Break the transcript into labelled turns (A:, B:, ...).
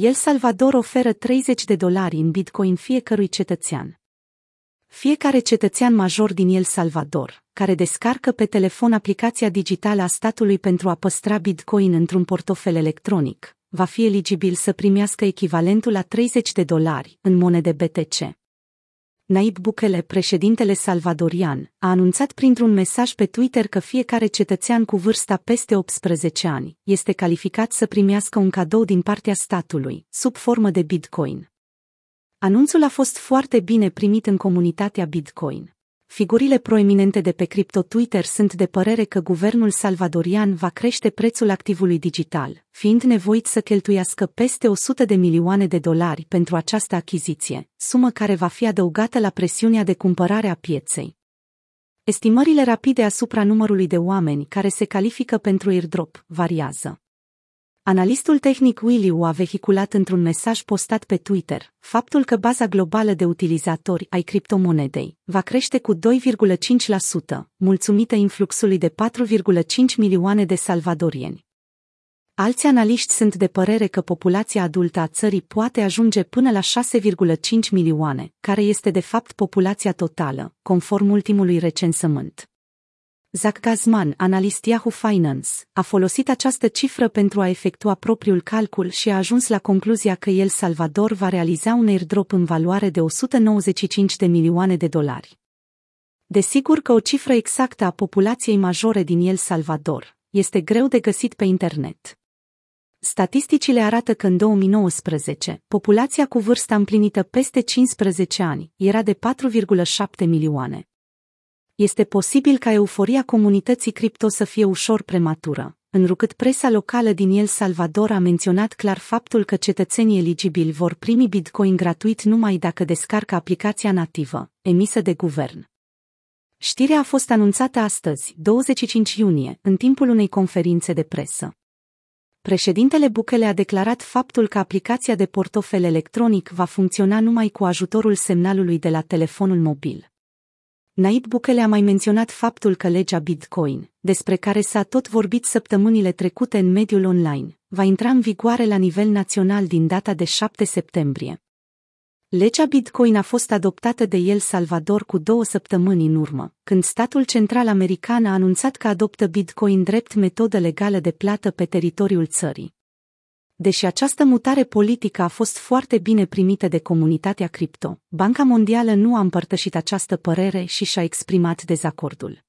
A: El Salvador oferă 30 de dolari în bitcoin fiecărui cetățean. Fiecare cetățean major din El Salvador, care descarcă pe telefon aplicația digitală a statului pentru a păstra bitcoin într-un portofel electronic, va fi eligibil să primească echivalentul la 30 de dolari în monede BTC. Naib Bukele, președintele salvadorian, a anunțat printr-un mesaj pe Twitter că fiecare cetățean cu vârsta peste 18 ani este calificat să primească un cadou din partea statului, sub formă de Bitcoin. Anunțul a fost foarte bine primit în comunitatea Bitcoin. Figurile proeminente de pe cripto Twitter sunt de părere că guvernul salvadorian va crește prețul activului digital, fiind nevoit să cheltuiască peste 100 de milioane de dolari pentru această achiziție, sumă care va fi adăugată la presiunea de cumpărare a pieței. Estimările rapide asupra numărului de oameni care se califică pentru airdrop variază. Analistul tehnic Willy a vehiculat într-un mesaj postat pe Twitter faptul că baza globală de utilizatori ai criptomonedei va crește cu 2,5%, mulțumită influxului de 4,5 milioane de salvadorieni. Alți analiști sunt de părere că populația adultă a țării poate ajunge până la 6,5 milioane, care este de fapt populația totală, conform ultimului recensământ. Zach Gazman, analist Yahoo Finance, a folosit această cifră pentru a efectua propriul calcul și a ajuns la concluzia că El Salvador va realiza un airdrop în valoare de 195 de milioane de dolari. Desigur că o cifră exactă a populației majore din El Salvador este greu de găsit pe internet. Statisticile arată că în 2019, populația cu vârsta împlinită peste 15 ani era de 4,7 milioane este posibil ca euforia comunității cripto să fie ușor prematură, înrucât presa locală din El Salvador a menționat clar faptul că cetățenii eligibili vor primi Bitcoin gratuit numai dacă descarcă aplicația nativă, emisă de guvern. Știrea a fost anunțată astăzi, 25 iunie, în timpul unei conferințe de presă. Președintele Bukele a declarat faptul că aplicația de portofel electronic va funcționa numai cu ajutorul semnalului de la telefonul mobil. Naib Bukele a mai menționat faptul că legea Bitcoin, despre care s-a tot vorbit săptămânile trecute în mediul online, va intra în vigoare la nivel național din data de 7 septembrie. Legea Bitcoin a fost adoptată de El Salvador cu două săptămâni în urmă, când statul central american a anunțat că adoptă Bitcoin drept metodă legală de plată pe teritoriul țării. Deși această mutare politică a fost foarte bine primită de comunitatea cripto, Banca Mondială nu a împărtășit această părere și și-a exprimat dezacordul.